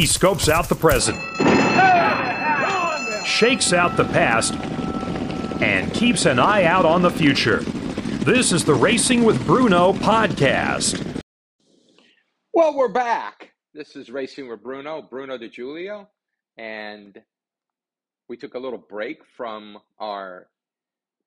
He scopes out the present, shakes out the past, and keeps an eye out on the future. This is the Racing with Bruno podcast. Well, we're back. This is Racing with Bruno, Bruno DiGiulio, and we took a little break from our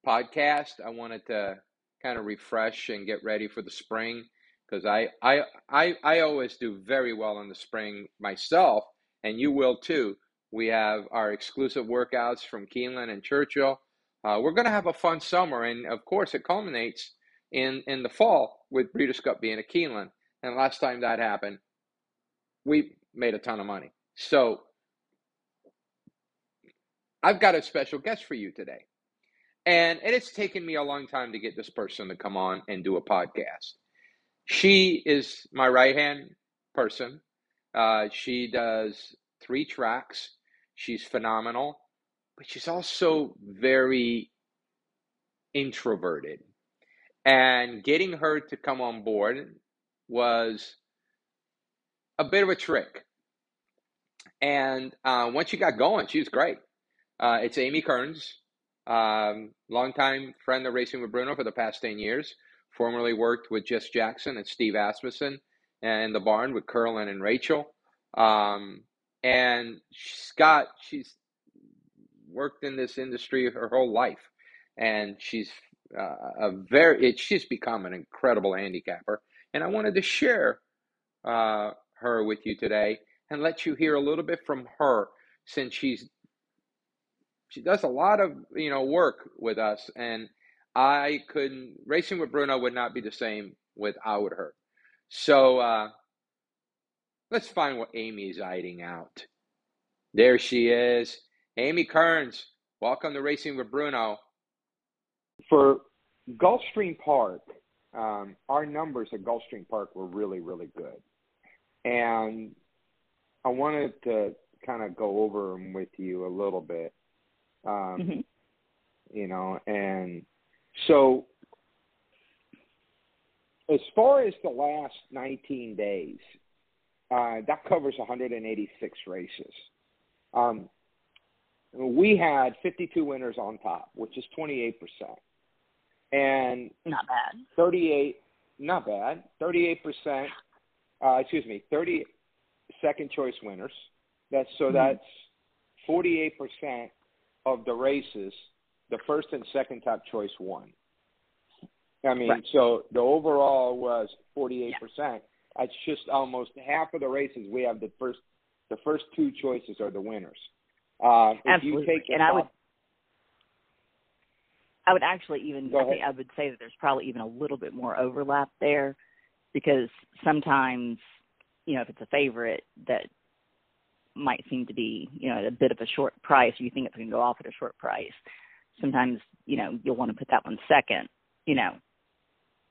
podcast. I wanted to kind of refresh and get ready for the spring because I, I I I always do very well in the spring myself, and you will too. We have our exclusive workouts from Keeneland and Churchill. Uh, we're going to have a fun summer, and of course, it culminates in in the fall with Breeders' Cup being at Keeneland. And last time that happened, we made a ton of money. So I've got a special guest for you today. And it's taken me a long time to get this person to come on and do a podcast. She is my right hand person. Uh, she does three tracks. She's phenomenal, but she's also very introverted. And getting her to come on board was a bit of a trick. And uh, once she got going, she was great. Uh, it's Amy Kearns, um, longtime friend of Racing with Bruno for the past 10 years. Formerly worked with Jess Jackson and Steve Asmussen and the barn with Curlin and Rachel. Um, and she's she's worked in this industry her whole life. And she's uh, a very, it, she's become an incredible handicapper. And I wanted to share uh, her with you today and let you hear a little bit from her since she's she does a lot of you know work with us and i couldn't racing with bruno would not be the same without her. So uh let's find what amy's hiding out. There she is. Amy kearns welcome to racing with bruno. For gulfstream park um, our numbers at gulfstream park were really really good. And i wanted to kind of go over them with you a little bit um, mm-hmm. You know, and so as far as the last 19 days, uh, that covers 186 races. Um, we had 52 winners on top, which is 28%. And not bad. 38, not bad. 38%, uh, excuse me, 30 second choice winners. That's so mm-hmm. that's 48% of the races, the first and second top choice won. I mean, right. so the overall was 48%. Yeah. That's just almost half of the races we have the first the first two choices are the winners. Uh, Absolutely. and top, I would I would actually even I think I would say that there's probably even a little bit more overlap there because sometimes you know if it's a favorite that might seem to be, you know, at a bit of a short price, you think it's going to go off at a short price. Sometimes, you know, you'll want to put that one second, you know,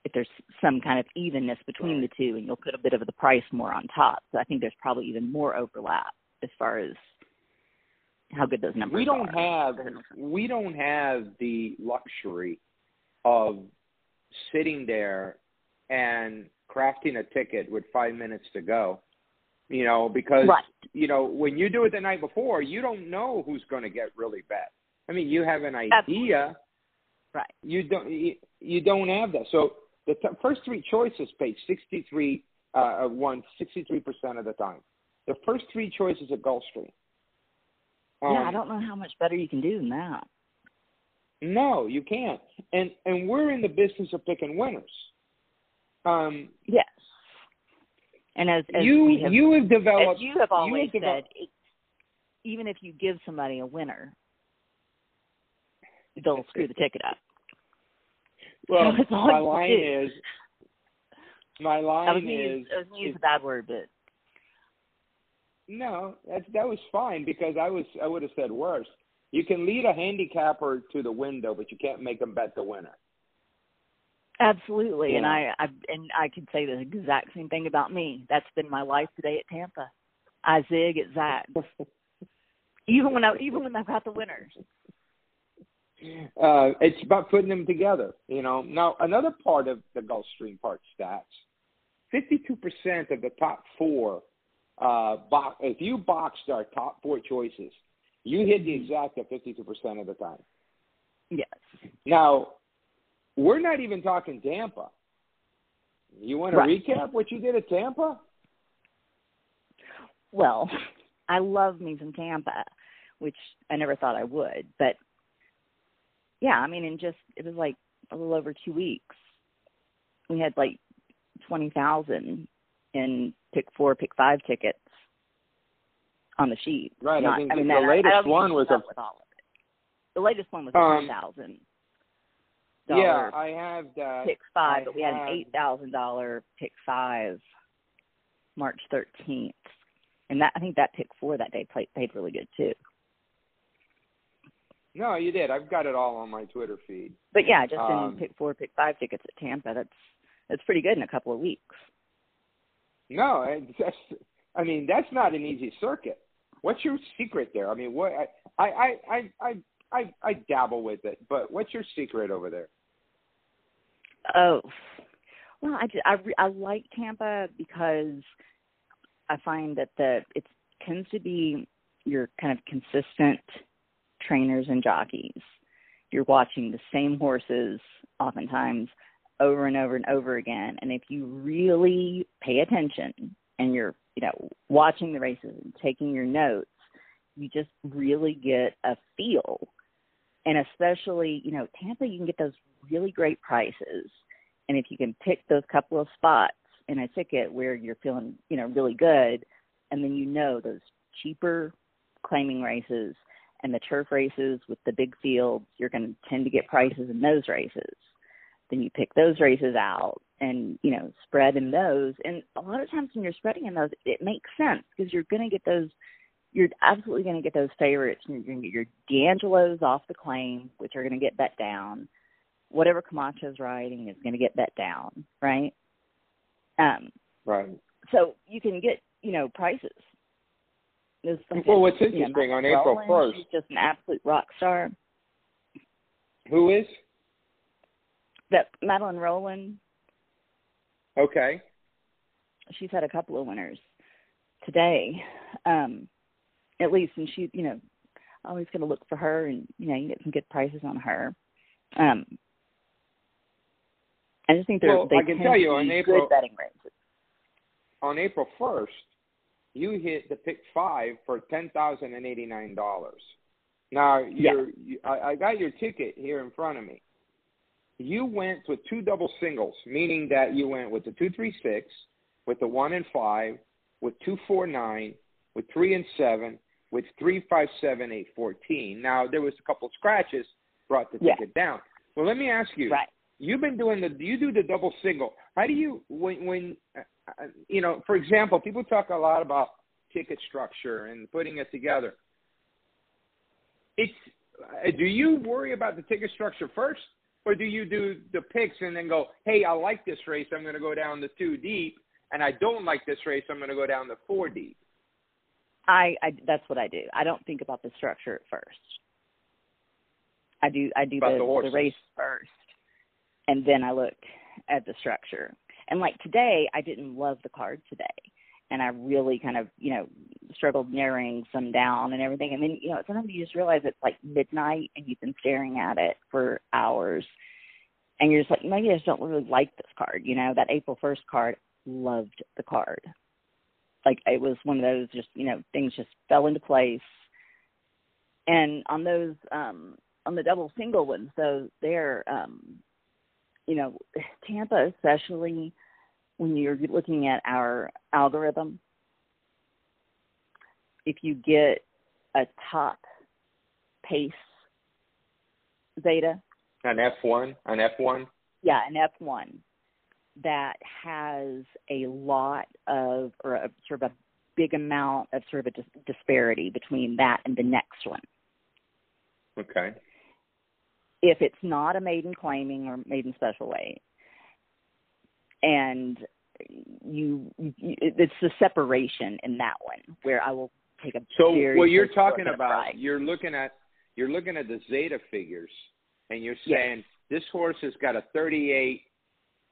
if there's some kind of evenness between the two, and you'll put a bit of the price more on top. So I think there's probably even more overlap as far as how good those numbers we don't are. have we don't have the luxury of sitting there and crafting a ticket with five minutes to go you know, because right. you know when you do it the night before, you don't know who's going to get really bet. I mean, you have an idea, Absolutely. right? You don't you, you don't have that. So the t- first three choices paid sixty three uh, won sixty three percent of the time. The first three choices at Gulfstream. Um, yeah, I um, don't know how much better you can do than that. No, you can't. And and we're in the business of picking winners. Um, yes. And as, as you have, you have developed, you have always you have said, even if you give somebody a winner, they'll screw the ticket up. Well, so my line is my line I was is. I was use a bad word, but no, that that was fine because I was I would have said worse. You can lead a handicapper to the window, but you can't make them bet the winner. Absolutely, yeah. and I, I and I could say the exact same thing about me. That's been my life today at Tampa. I zig at Zach, even when I even when I've got the winners. Uh, it's about putting them together, you know. Now another part of the Gulfstream Park stats: fifty-two percent of the top four uh, box, if you boxed our top four choices, you hit the exact at 52% of the time. Yes. Now, we're not even talking Tampa. You want to Right. recap what you did at Tampa? Well, I love me some Tampa, which I never thought I would, but yeah, I mean, in just it was like a little over two weeks, we had like twenty thousand in pick four, pick five tickets on the sheet. Right, I Not, think mean, the that- I- latest I don't one was a- with all of it. The latest one was Um, ten thousand. Yeah, I have that. pick five, I but we had an eight thousand dollar pick five March thirteenth. And that I think that pick four that day played paid really good too. No, you did. I've got it all on my Twitter feed. But yeah, just Um, in pick four, pick five tickets at Tampa, that's that's pretty good in a couple of weeks. No, just, I mean that's not an easy circuit. What's your secret there? I mean, what I I I I I, I dabble with it, but what's your secret over there? Oh, well, I just, I re- I like Tampa because I find that the it tends to be your kind of consistent trainers and jockeys. You're watching the same horses oftentimes over and over and over again, and if you really pay attention and you're you know watching the races and taking your notes, you just really get a feel. And especially, you know, Tampa, you can get those really great prices. And if you can pick those couple of spots in a ticket where you're feeling, you know, really good, and then you know those cheaper claiming races and the turf races with the big fields, you're going to tend to get prices in those races. Then you pick those races out and, you know, spread in those. And a lot of times when you're spreading in those, it makes sense because you're going to get those you're absolutely going to get those favorites. And you're going to get your D'Angelo's off the claim, which are going to get bet down. Whatever Camacho's riding is going to get bet down, right? Um, Right. so you can get, you know, prices. There's Well, what's you know, interesting on April first, she's just an absolute rock star. who is? That Madeline Rowland, Okay. she's had a couple of winners today, um, at least, and she, you know, always going to look for her, and you know, you get some good prices on her. Um, I just think they're. Well, they I can tell you on April- betting races. On April first, you hit the pick five for ten thousand and eighty nine dollars. Now you're, you, I, I got your ticket here in front of me. You went with two double singles, meaning that you went with the two three six, with the one and five, with two four nine, with three and seven, with three five seven eight fourteen. Now there was a couple of scratches brought the Yeah. ticket down. Well, let me ask you. Right. You've been doing the you do the double single. How do you when when you know, for example, people talk a lot about ticket structure and putting it together. It's uh, do you worry about the ticket structure first, or do you do the picks and then go, hey, I like this race, I'm going to go down the two deep, and I don't like this race, I'm going to go down the four deep. I, I that's what I do. I don't think about the structure at first. I do I do the, the the, race first, and then I look at the structure. And like today, I didn't love the card today, and I really kind of you know struggled narrowing some down and everything. And then you know sometimes you just realize it's like midnight and you've been staring at it for hours, and you're just like maybe I just don't really like this card. You know that April first card loved the card like it was one of those just you know things just fell into place and on those um on the double single ones though they're um you know tampa especially when you're looking at our algorithm if you get a top pace zeta An F one, an F one. yeah, an F1 that has a lot of, or a sort of a big amount of sort of a dis- disparity between that and the next one. Okay. If it's not a maiden claiming or maiden special weight, and you, you it's the separation in that one where I will take a So what you're talking look at a about, you're looking at you're looking at the Zeta figures, and you're Yes. saying this horse has got a 38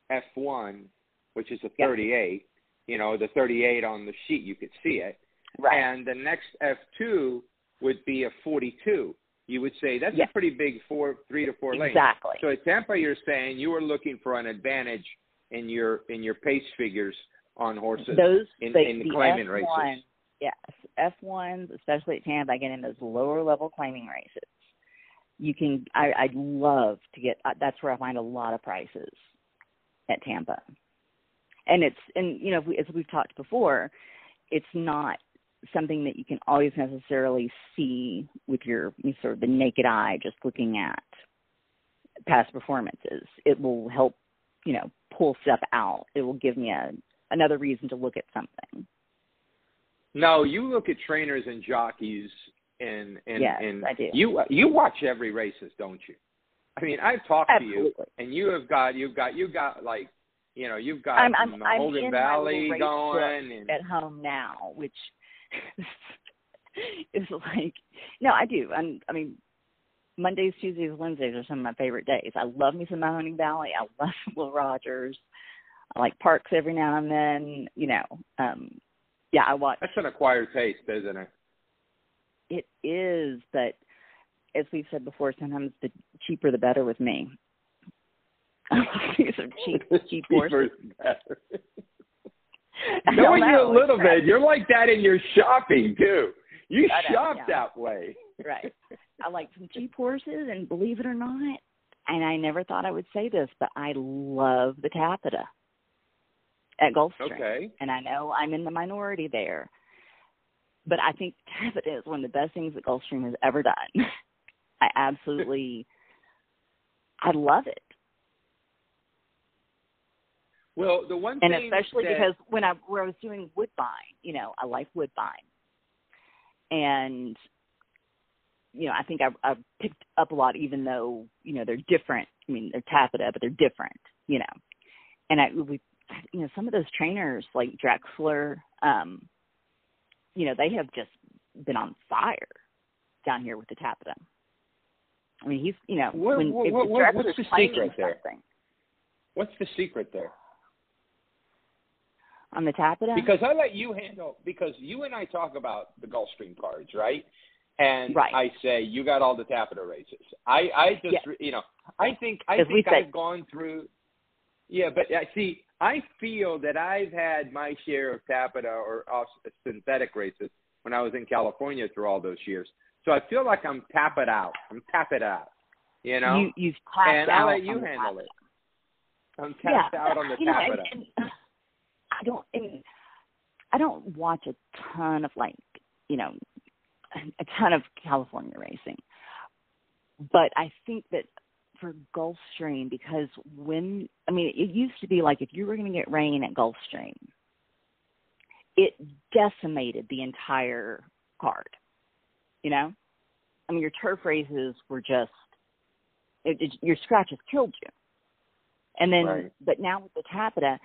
F1, which is a Yes. 38, you know, the 38 on the sheet, you could see it. Right. And the next F2 would be a 42. You would say that's Yes. a pretty big four, three to four lanes. exactly. So at Tampa, you're saying you were looking for an advantage in your in your pace figures on horses those in, the, in the claiming F1, races. Yes, F ones, especially at Tampa, I get in those lower level claiming races. You can. I, I'd love to get. uh, That's where I find a lot of prices at Tampa, and it's and you know we- as we've talked before, it's not something that you can always necessarily see with your sort of the naked eye just looking at past performances. It will help, you know, pull stuff out. It will give me a another reason to look at something. No, you look at trainers and jockeys, and and Yes, and I do. you you watch every races, don't you? I mean, I've talked to you, and you have got you've got you've got like you know you've got I'm I'm some I'm Valley my little race going, and at home now, which is like no, I do. I'm, I mean, Mondays, Tuesdays, Wednesdays are some of my favorite days. I love me some Mahoning Valley. I love Will Rogers. I like Parx every now and then. You know, um, yeah, I watch. that's an acquired taste, isn't it? It is, but as we've said before, sometimes the cheaper the better with me. These are cheap, cheap horses. Cheaper's better. I don't Knowing you a little right. bit, you're like that in your shopping too. You I know, shop yeah. that way. right. I like some cheap horses, and believe it or not, and I never thought I would say this, but I love the Tapeta at Gulfstream. Okay. And I know I'm in the minority there, but I think Tapeta is one of the best things that Gulfstream has ever done. I absolutely, I love it, Well, the one and thing especially that, because when I where I was doing Woodbine, you know, I like Woodbine, and you know, I think I I picked up a lot, even though you know they're different. I mean, they're Tapeta, but they're different, you know. And I we, you know, some of those trainers like Drexler, um, you know, they have just been on fire down here with the Tapeta. I mean, he's you know What- when what- if what- what's the secret there? what's the secret there? On the Tapeta, Because I let you handle because you and I talk about the Gulfstream cards, right? And Right. I say you got all the Tapeta races. I I just Yeah. you know I think I think. I've gone through. Yeah, but I see. I feel that I've had my share of Tapeta or uh, off synthetic races when I was in California through all those years. So I feel like I'm tap it out. I'm tap it out. You know, you you've tapped and out I'll let you handle it. I'm tapped out on the Tapeta. I don't. And I don't watch a ton of like you know a ton of California racing, but I think that for Gulfstream because when I mean it used to be like if you were going to get rain at Gulfstream, it decimated the entire card. You know, I mean your turf races were just it, it, your scratches killed you. And then, Right. but now with the Tapeta,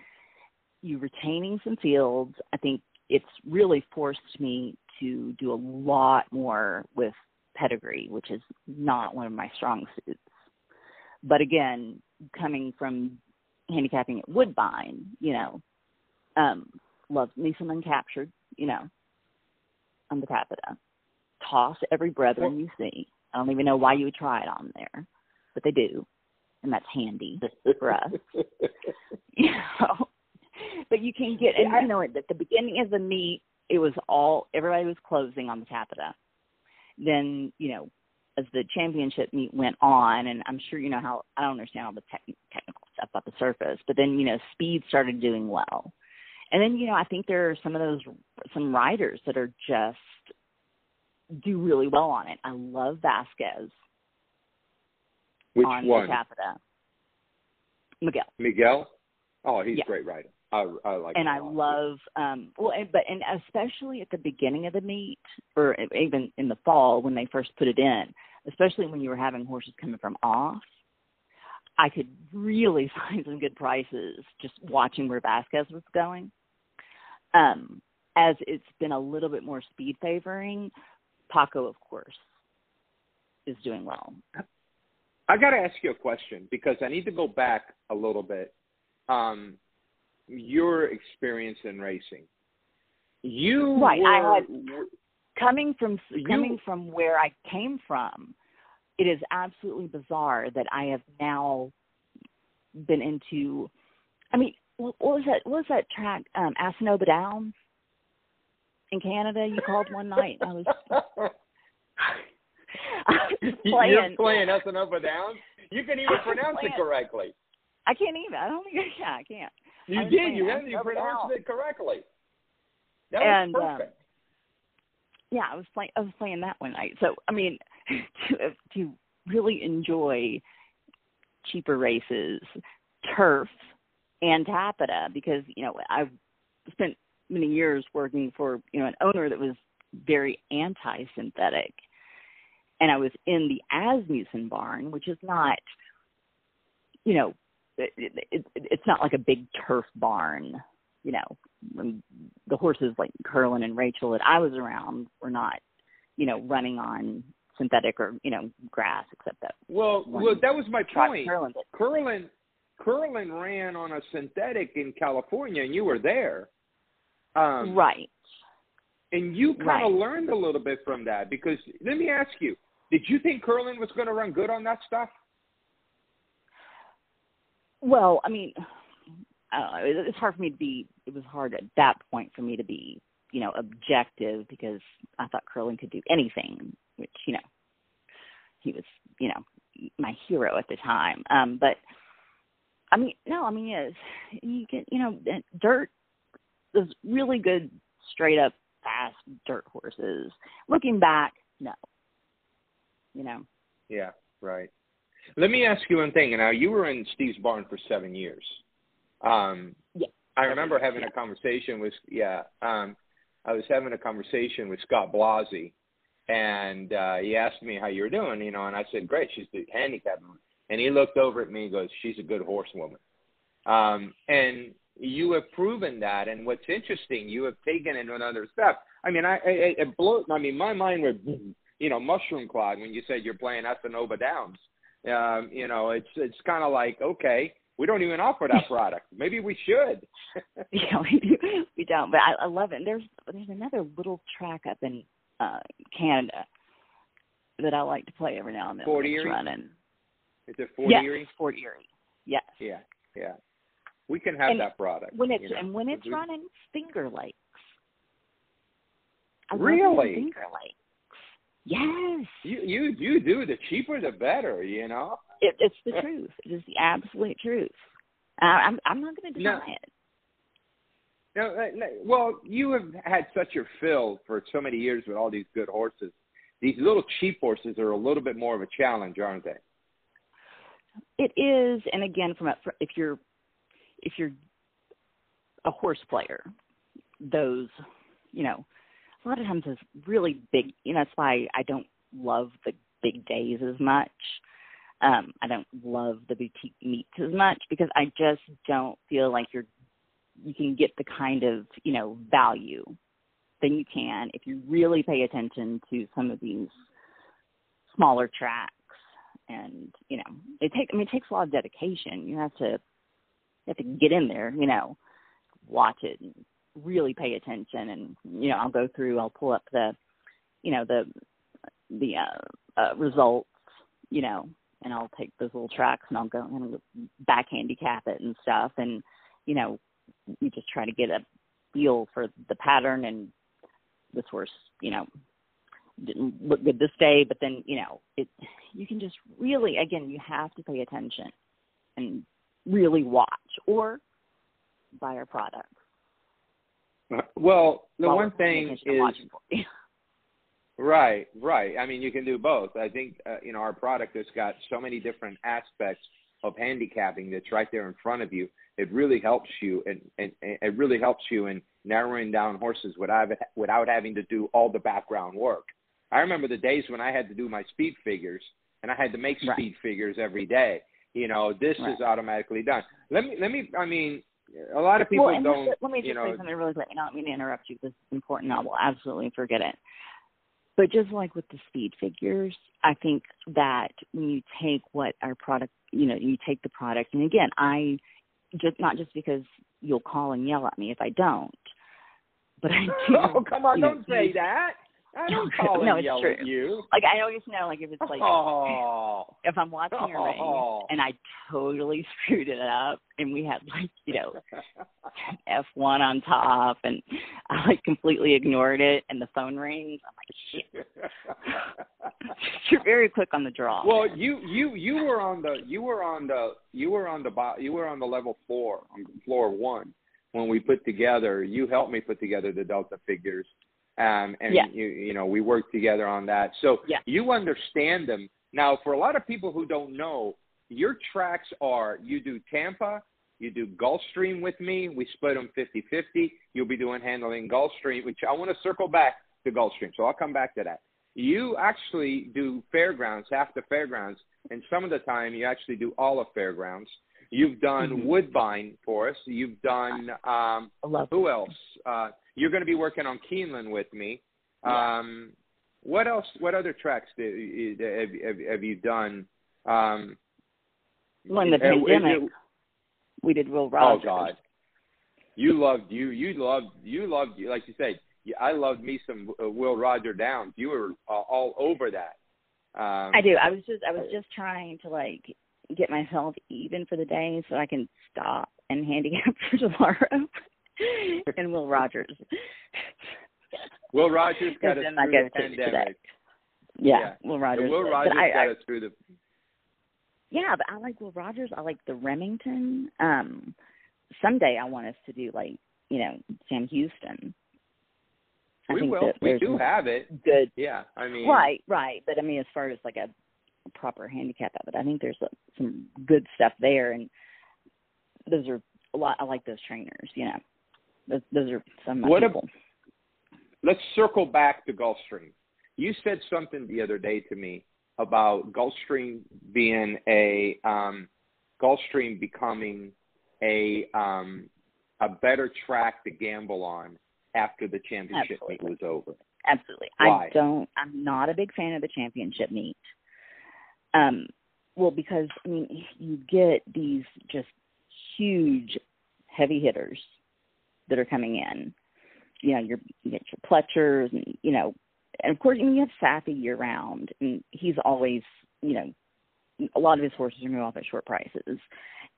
you retaining some fields. I think it's really forced me to do a lot more with pedigree, which is not one of my strong suits. But again, coming from handicapping at Woodbine, you know, um, love me some uncaptured, you know, on the Tapeta. Toss every brethren Well- you see. I don't even know why you would try it on there, but they do, and that's handy for us. you know. But you can get, and you know, at the beginning of the meet, it was all everybody was closing on the Tapeta. Then, you know, as the championship meet went on, and I'm sure you know how I don't understand all the tech, technical stuff about the surface, but then you know, speed started doing well, and then you know, I think there are some of those some riders that are just do really well on it. I love Vasquez Which on one? the Tapeta. Miguel. Miguel? Oh, he's Yeah. a great rider. I I like. and I lot. love um well and, but and especially at the beginning of the meet or even in the fall when they first put it in especially when you were having horses coming from off I could really find some good prices just watching where Vasquez was going um as it's been a little bit more speed favoring Paco of course is doing well I got to ask you a question because I need to go back a little bit. Um, your experience in racing. You right. Were, I had coming from you, coming from where I came from. It is absolutely bizarre that I have now been into. I mean, what was that? What was that track? Um, Assiniboia Downs in Canada. You called one night. I was. I was playing. You're playing Assiniboia Downs. You can even pronounce it correctly. I can't even. I don't think. I, yeah, I can't. You I did. You had, you pronounced it correctly. That and, was perfect. Um, yeah, I was playing. I was playing that one night. So I mean, to to really enjoy cheaper races, turf, and Tapeta because you know I've spent many years working for you know an owner that was very anti-synthetic, and I was in the Asmussen barn, which is not, you know, it, it, it's not like a big turf barn. You know, the horses like Curlin and Rachel that I was around were not, you know, running on synthetic or you know grass, except that. Well, well, that was my point. Curlin, Curlin, Curlin ran on a synthetic in California, and you were there. Um, right. And you kind right. of learned a little bit from that because let me ask you: Did you think Curlin was going to run good on that stuff? Well, I mean, I don't know. It's hard for me to be. It was hard at that point for me to be, you know, objective because I thought Curlin could do anything, which you know, he was, you know, my hero at the time. Um, but I mean, no, I mean, yes, you get, you know, dirt is really good, straight up fast dirt horses. Looking back, no, you know. Yeah, right. Let me ask you one thing. Now, you were in Steve's barn for seven years. Um, yeah. I remember having yeah. a conversation with, yeah, um, I was having a conversation with Scott Blasi, and uh, he asked me how you were doing, you know, and I said, great, she's the handicap. And he looked over at me and goes, she's a good horsewoman. Um, and you have proven that. And what's interesting, you have taken it another step. I mean, I, I it blew. I mean, my mind was, you know, mushroom cloud when you said you're playing Assiniboia Downs. Um, you know, it's it's kind of like okay, we don't even offer that product. Maybe we should. yeah, we do. We don't, but I, I love it. And there's there's another little track up in uh Canada that I like to play every now and then. Fort Erie? running. Is it Fort yes, Erie? Fort Erie. Yes. Yeah, yeah. We can have And that product. When it's you know. and when it's We- running Finger Lakes. I Really? Finger Lakes. Yes. You you you do. The cheaper, the better. You know. It, it's the truth. It is the absolute truth. Uh, I'm I'm not going to deny it. No, uh, no, well, you have had such your fill for so many years with all these good horses. These little cheap horses are a little bit more of a challenge, aren't they? It is, and again, from a, if you're if you're a horse player, those you know, a lot of times it's really big. You know, that's why I don't love the big days as much. Um, I don't love the boutique meets as much because I just don't feel like you're you can get the kind of you know value than you can if you really pay attention to some of these smaller tracks and you know it take I mean it takes a lot of dedication. You have to you have to get in there, you know, watch it and really pay attention and you know, I'll go through, I'll pull up the you know, the the uh, uh results, you know, and I'll take those little tracks and I'll go and back handicap it and stuff and you know, you just try to get a feel for the pattern and this horse, you know, didn't look good this day, but then, you know, it you can just really again you have to pay attention and really watch or buy our products. Well, the one thing is watching for you. right, right. I mean, you can do both. I think uh, you know our product has got so many different aspects of handicapping that's right there in front of you. It really helps you, and, and, and it really helps you in narrowing down horses without without having to do all the background work. I remember the days when I had to do my speed figures, and I had to make Right. speed figures every day. You know, this Right. is automatically done. Let me let me. I mean, a lot of people well, don't. let, let me just you know, say something really quick. I don't mean to interrupt you. This is important. I will absolutely forget it. But just like with the speed figures, I think that when you take what our product, you know, you take the product, and again, I just not just because you'll call and yell at me if I don't. But I do. oh, come on! Don't say that. I don't call no, and it's yell true. at you. Like I always know, like if it's like oh. if I'm watching a race Oh. and I totally screwed it up, and we had like you know F one on top, and I like completely ignored it, and the phone rings. I'm like, shit. You're very quick on the draw. well, you you you were on the you were on the you were on the bo- you were on the level four on floor one when we put together. You helped me put together the Delta figures, um, and Yeah. you you know we worked together on that. So Yeah. you understand them now. For a lot of people who don't know, your tracks are you do Tampa. You do Gulfstream with me. We split them 50-50. You'll be doing handling Gulfstream, which I want to circle back to Gulfstream. So I'll come back to that. You actually do fairgrounds, half the fairgrounds, and some of the time you actually do all of fairgrounds. You've done Mhm. Woodbine for us. You've done um, I love who else? Uh, you're going to be working on Keeneland with me. Yeah. Um, what else? What other tracks do, you- have, have, have you done? Um, When the uh, pandemic, it- we did Will Rogers. Oh God, you loved you you loved you loved like you said. I loved me some uh, Will Roger Downs. You were uh, all over that. Um, I do. I was just I was just trying to like get myself even for the day so I can stop and handicap for tomorrow. and Will Rogers. Will Rogers got us through the pandemic. Yeah, Yeah. Will Rogers. Will Rogers I, got I, us through the. yeah, but I like Will Rogers. I like the Remington. Um someday I want us to do like, you know, Sam Houston. I We think will. We do have it. good Yeah, I mean. Right, right. But I mean, as far as like a proper handicap of it, I think there's uh some good stuff there, and those are a lot. I like those trainers. You know, those, those are some What people. let's circle back to Gulfstream. You said something the other day to me about Gulfstream being a um, Gulfstream becoming a um, a better track to gamble on after the championship meet was over. Absolutely. Why? I don't. I'm not a big fan of the championship meet. Um, well, because I mean, you get these just huge, heavy hitters that are coming in. You know, you're, you get your Pletchers, and you know, and of course, you have Saffie year round, and he's always, you know, a lot of his horses are off at short prices,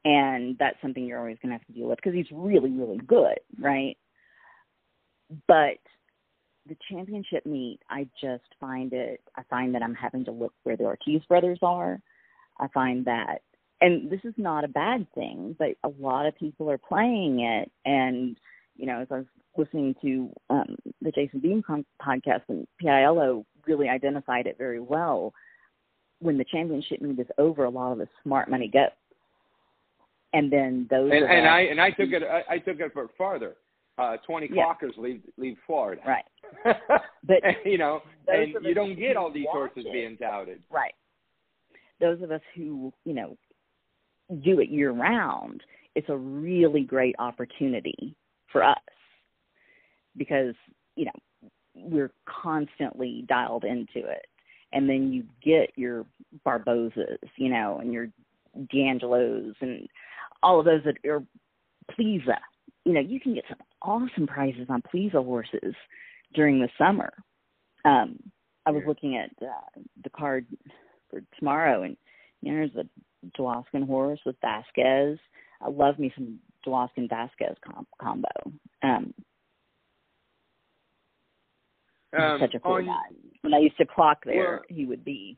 and that's something you're always going to have to deal with because he's really, really good, right? But the championship meet, I just find it. I find that I'm having to look where the Ortiz brothers are. I find that, and this is not a bad thing, but a lot of people are playing it, and you know, as I was listening to um, the Jason Beem con- podcast, and PILO really identified it very well. When the championship meet is over, a lot of the smart money goes, and then those And, and I and I took it I, I took it for farther. Uh, Twenty Yeah. clockers leave leave Florida. right, But And, you know, and you don't get all these horses it- being touted. Right. Those of us who, you know, do it year round, it's a really great opportunity for us because, you know, we're constantly dialed into it. And then you get your Barbosas, you know, and your D'Angelos and all of those that are Plesa. You know, you can get some awesome prices on Plesa horses during the summer. Um, I was looking at uh, the card for tomorrow, and you know, there's a Dwoskin horse with Vasquez. I love me some Dwoskin Vasquez com- combo. Um, Um, such a cool on- guy. When I used to clock there, Well- he would be.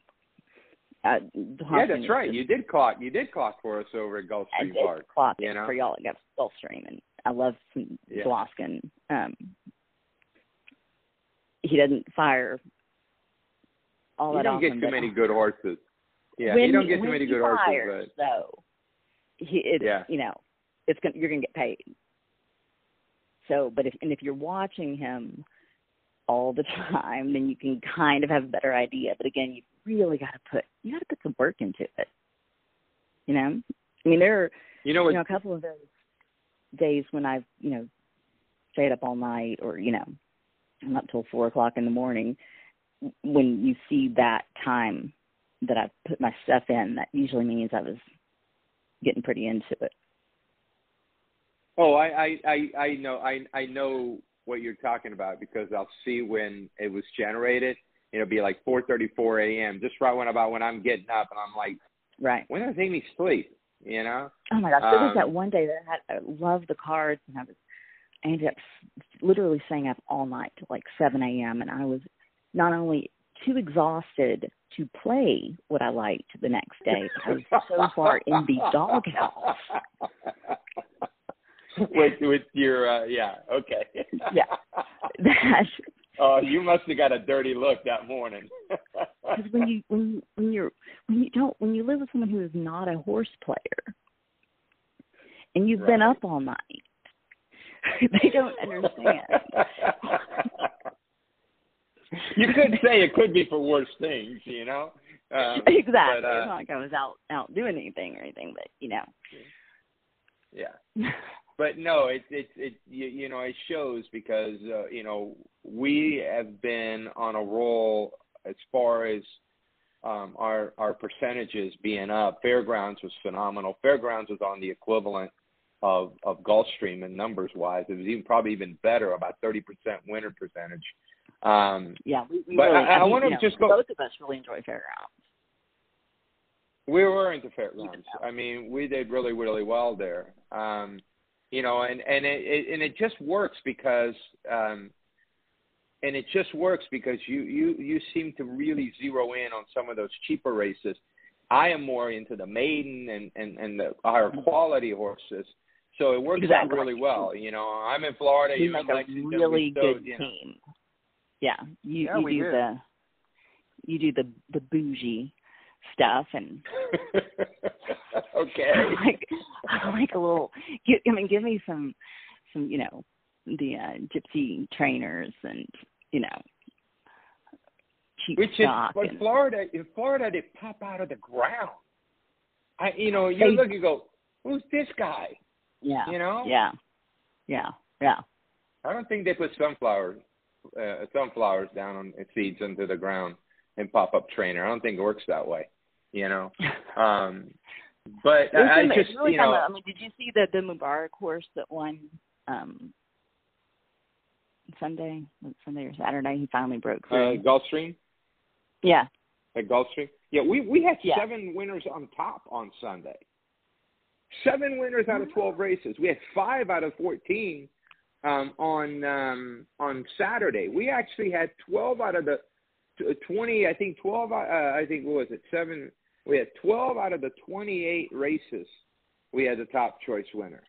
Uh, Yeah, that's right. You did clock. You did clock for us over at I Gulfstream did Park. clock you know? for y'all at Gulfstream, and I love some Yeah. Dwoskin. Um, he doesn't fire all You that don't get too many good horses. Yeah, when you don't get too many good fires, horses. though. He, it's Yeah. you know, it's gonna you're gonna get paid. So, but if and if you're watching him all the time, then you can kind of have a better idea. But again, you really got to put you got to put some work into it. You know, I mean, there are you know you know a couple of those days when I've you know stayed up all night, or you know, I'm up till four o'clock in the morning. When you see that time that I put my stuff in, that usually means I was getting pretty into it. Oh, I, I, I, I know, I, I know what you're talking about because I'll see when it was generated. It'll be like 4:34 a.m. Just right when about when I'm getting up, and I'm like, right. When does Amy sleep? You know? Oh my gosh, there was Um, that one day that I had I loved the cards, and I was I ended up literally staying up all night till like 7 a.m. and I was not only too exhausted to play what I liked the next day, I was so far in the doghouse. with with your uh, yeah okay. Yeah. That oh you must have got a dirty look that morning. Because when you when you when you're when you don't when you live with someone who is not a horse player and you've been up all night they don't understand. You could say it could be for worse things you know? Um, exactly. but, uh, it's not like i was out out doing anything or anything but you know. Yeah but no it it it you, you know it shows because uh, you know we have been on a roll as far as um our our percentages being up. Fairgrounds was phenomenal. Fairgrounds was on the equivalent of of gulfstream in numbers wise. It was even probably even better about 30% winner percentage. Um yeah we, we But really, I- I mean, wanna you know, just go- both of us really enjoy fairgrounds. We were into fairgrounds. I mean, we did really, really well there. Um, you know, and and it, it and it just works because um, and it just works because you you you seem to really zero in on some of those cheaper races. I am more into the maiden and and and the higher quality horses. So it works Exactly. out really well. You know, I'm in Florida. You're make in a Lexington. really we still, good you know, team yeah you Yeah, you do do. the you do the the bougie stuff and okay. I like like a little. Give, I mean, give me some, some you know, the uh, gypsy trainers and you know, cheap Which is, but and, Florida, in Florida, they pop out of the ground. I, you know, you They- look and go, who's this guy? yeah, You know, yeah, yeah, yeah. I don't think they put sunflower, uh, sunflowers down on seeds into the ground and pop up trainer. I don't think it works that way. You know, um, but It I, I just, really you know, kind of. I mean, did you see the the Mubarak horse that won um Sunday? Sunday or Saturday? He finally broke uh, through. Gulfstream yeah, at Gulfstream. Yeah, we we had Yeah. seven winners on top on Sunday. Seven winners out of twelve races. We had five out of fourteen um, on um, on Saturday. We actually had twelve out of the t- twenty. I think twelve. Uh, I think what was it? Seven. We had twelve out of the twenty-eight races. We had the top choice winner.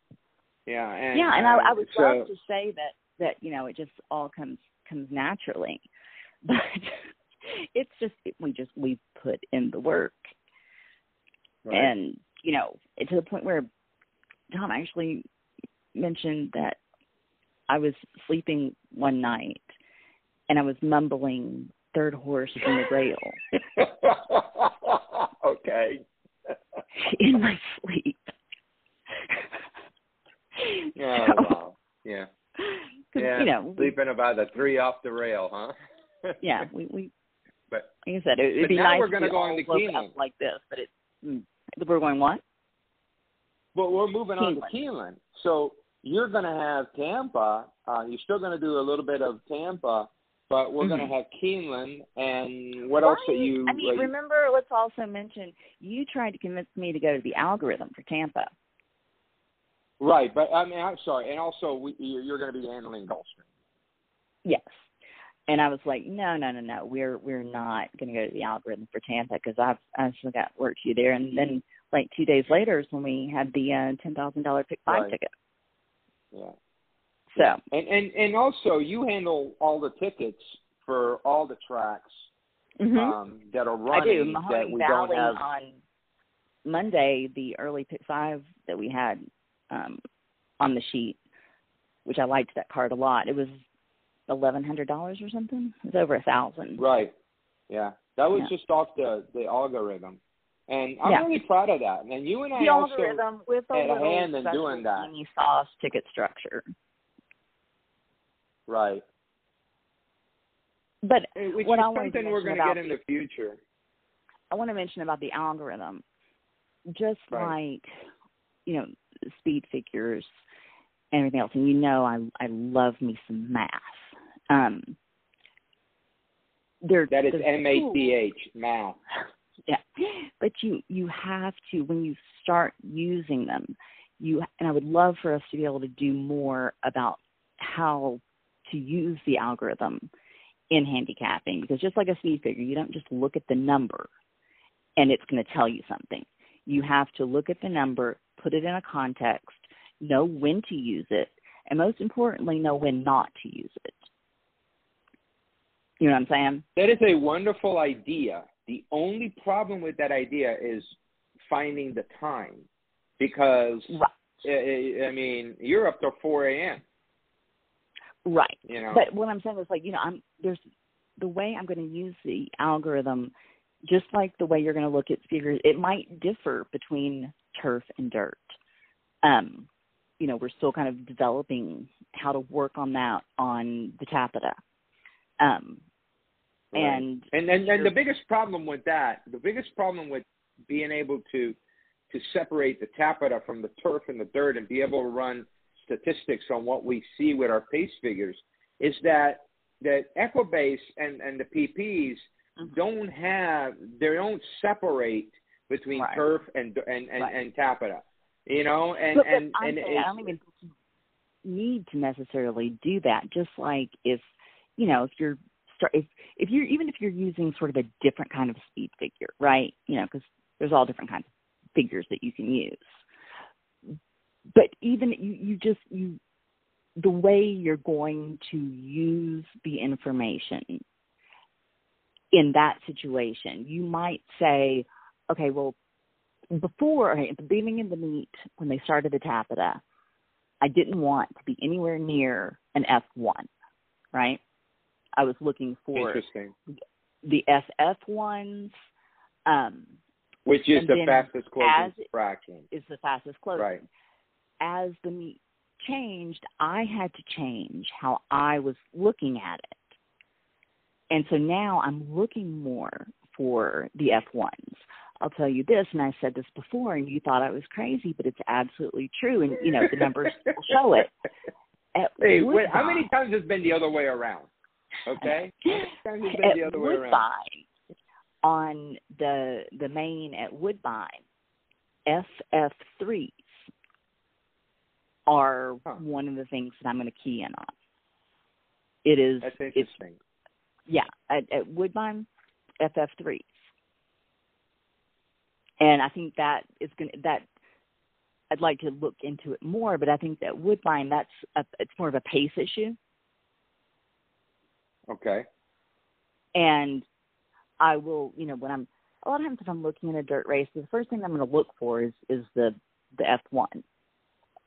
Yeah, and yeah, and I, I um, would so, love to say that that you know it just all comes comes naturally, but it's just we just we put in the work, right. and you know to the point where Tom actually mentioned that I was sleeping one night and I was mumbling third horse in the rail okay. in my sleep. Oh So, wow. Yeah. Yeah. you know, we- sleeping about the three off the rail, huh? yeah, we we But like I said, it, it'd be nice we're gonna we go all into woke Keeneland. up like this, but it's mm, we're going what? but we're moving on to Keeneland. Keeneland. So you're gonna have Tampa. Uh, you're still gonna do a little bit of Tampa, but we're gonna Mhm. have Keeneland. And what else that you? I mean, uh, remember, let's also mention you tried to convince me to go to the algorithm for Tampa. right, but I mean, I'm sorry. And also, we, you're, you're gonna be handling Gulfstream. Yes. And I was like, no, no, no, no. We're we're not going to go to the algorithm for Tampa because I've I've still got work to do there. And then like two days later is when we had the uh, ten thousand dollar pick five Right. ticket. Yeah. So And and and also, you handle all the tickets for all the tracks mhm. um, that are I do. running that we Valley don't have. on Monday, the early pick five that we had um, on the sheet, which I liked that card a lot. It was eleven hundred dollars or something. It was over a thousand. Right. Yeah. That was Yeah. just off the the algorithm, and I'm Yeah. really proud of that. And you and I The also algorithm with a had a hand in doing that. sauce ticket structure. Right. But Which What is I wanted to something we're going to get in the future. I want to mention about the algorithm. Just Right. like, you know, speed figures and everything else. And you know, I I love me some math. Um, there, that is M A C H math. Yeah, but you you have to when you start using them, you and I would love for us to be able to do more about how to use the algorithm in handicapping because just like a speed figure, you don't just look at the number and it's going to tell you something. You have to look at the number, put it in a context, know when to use it, and most importantly, know when not to use it. You know what I'm saying? That is a wonderful idea. The only problem with that idea is finding the time because, right. I mean, you're up till 4 a.m. Right. You know. But what I'm saying is like, you know, I'm there's the way I'm going to use the algorithm just like the way you're going to look at figures, it might differ between turf and dirt. Um, you know, we're still kind of developing how to work on that on the Tapeta. Um, right. and, and and and the biggest problem with that, the biggest problem with being able to to separate the Tapeta from the turf and the dirt and be able to run statistics on what we see with our pace figures is that that Equibase and, and the PPs mm-hmm. don't have they don't separate between right. turf and and and, right. and Tapeta. You know, and but, and, but and I don't even need to necessarily do that. Just like if you know if you're if if you're even if you're using sort of a different kind of speed figure, right? You know, because there's all different kinds of figures that you can use but even you, you just you the way you're going to use the information in that situation you might say okay well before at the beginning of the meet when they started the Tapeta i didn't want to be anywhere near an f1 right? I was looking for the sf ones um which is the fastest closing fraction is the fastest closing right as the meet changed, I had to change how I was looking at it. And so now I'm looking more for the F1s. I'll tell you this, and I said this before, and you thought I was crazy, but it's absolutely true. And, you know, the numbers show it. At hey, wait, how many times has been the other way around? Okay? How many times has been at the other way Woodbine, around? On the the main at Woodbine, FF3s are huh. one of the things that I'm going to key in on. It is. That's interesting. yeah, at, at Woodbine, FF3s, and I think that is going to that. I'd like to look into it more, but I think that Woodbine, that's a, it's more of a pace issue. Okay. And I will, you know, when I'm a lot of times if I'm looking at a dirt race, the first thing I'm going to look for is is the the F1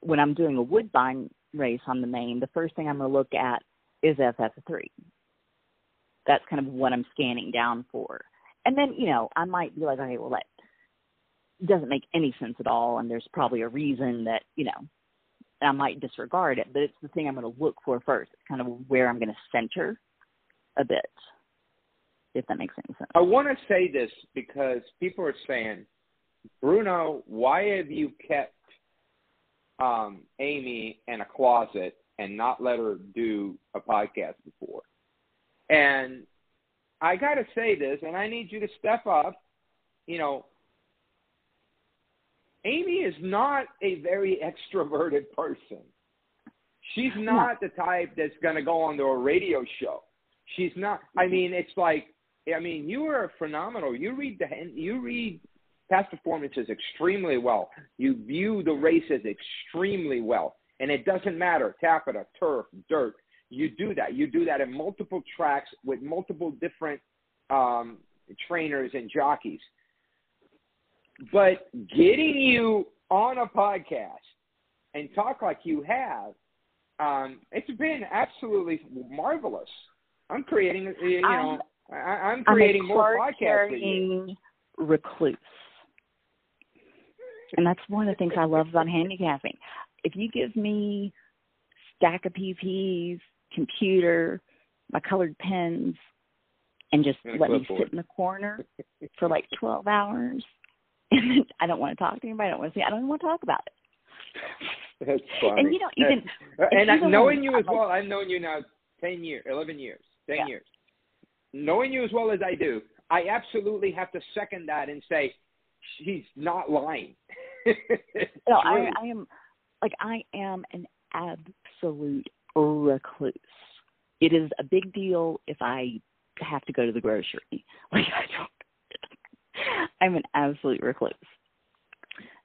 when I'm doing a woodbine race on the main, the first thing I'm going to look at is FF3. That's kind of what I'm scanning down for. And then, you know, I might be like, okay, well, that doesn't make any sense at all. And there's probably a reason that, you know, I might disregard it, but it's the thing I'm going to look for first. It's kind of where I'm going to center a bit, if that makes any sense. I want to say this because people are saying, Bruno, why have you kept um, Amy in a closet and not let her do a podcast before. And I got to say this, and I need you to step up. You know, Amy is not a very extroverted person. She's not the type that's going to go onto a radio show. She's not. I mean, it's like, I mean, you are phenomenal. You read the you read past performances extremely well. You view the races extremely well. And it doesn't matter, Tapeta, turf, dirt. You do that. You do that in multiple tracks with multiple different um, trainers and jockeys. But getting you on a podcast and talk like you have, um, it's been absolutely marvelous. I'm creating, you know, I'm, I'm creating I'm more podcasts recluse. And that's one of the things I love about handicapping. If you give me stack of PPs, computer, my colored pens, and just and let me sit in the corner for like 12 hours, and I don't want to talk to anybody. I don't want to see. I don't even want to talk about it. That's funny. And you know, even and knowing you as well, I've known you now ten years, eleven years, ten Yeah. years. Knowing you as well as I do, I absolutely have to second that and say she's not lying. No. I, I am like I am an absolute recluse. It is a big deal if I have to go to the grocery. Like I don't. I'm an absolute recluse.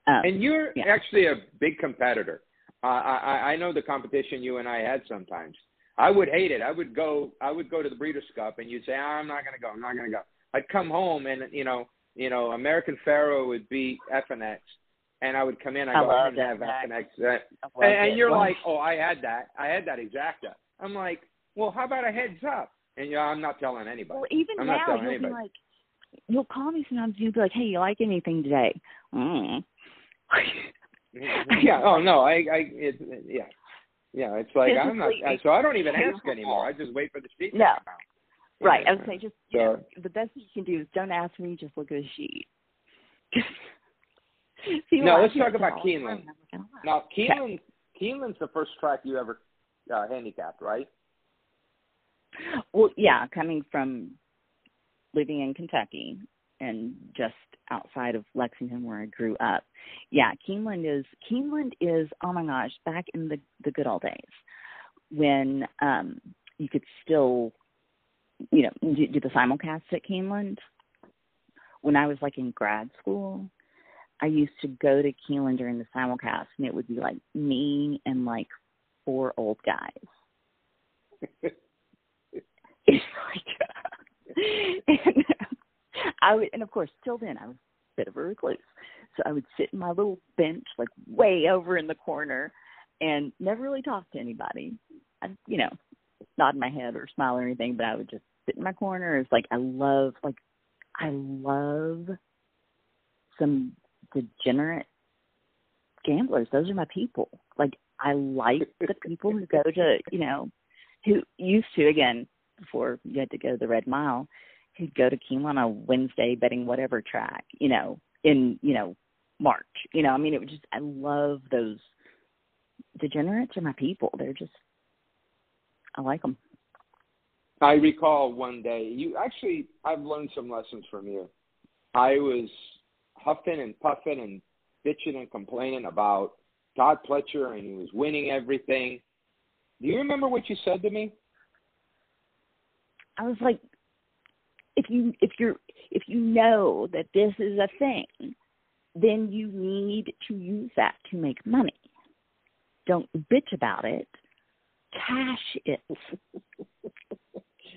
Um, And you're Yeah. actually a big competitor. Uh, I, I I know the competition you and I had sometimes. I would hate it. I would go. I would go to the Breeders' Cup, and you'd say, "I'm not going to go. I'm not going to go." I'd come home, and you know, you know, American Pharoah would beat Effinex, and I would come in. I I go, I love didn't have that I love And, and you're Well, like, "Oh, I had that. I had that exacta." I'm like, "Well, how about a heads up?" And you know, I'm not telling anybody. well, even I'm now you'll anybody. be like, you'll call me sometimes. You'll be like, "Hey, you like anything today?" Mm. yeah. Oh no. I. I. It, yeah. Yeah. It's like I'm not. Physically, So I don't even ask anymore. I just wait for the sheet. No. Right. Yeah. I would say just you know, the best thing you can do is don't ask me, just look at a sheet. No, let's talk about. Keeneland. I'm not gonna lie. Now, Keeneland. Keeneland's the first track you ever uh, handicapped, right? Well, yeah, coming from living in Kentucky and just outside of Lexington where I grew up. Yeah, Keeneland is Keeneland is oh my gosh, back in the the good old days when um you could still you know do, do the simulcasts at Keeneland. When I was like in grad school, I used to go to Keeneland during the simulcast and it would be like me and like four old guys. It's like, and I would, and of course, till then I was a bit of a recluse, so I would sit in my little bench, like way over in the corner, and never really talk to anybody. I, you know, nod my head or smile or anything, but I would just sit in my corner. It's like I love, like, I love some degenerate gamblers. Those are my people. Like I like the people who go to, you know, who used to again before you had to go to the red mile, who'd go to Keeneland on a Wednesday betting whatever track, you know, in you know March. You know, I mean, it was just I love those degenerates are my people. They're just I like them. I recall one day you actually I've learned some lessons from you. I was huffing and puffing and bitching and complaining about Todd Pletcher and he was winning everything. Do you remember what you said to me? I was like, if you if you're if you know that this is a thing, then you need to use that to make money. Don't bitch about it. Cash it.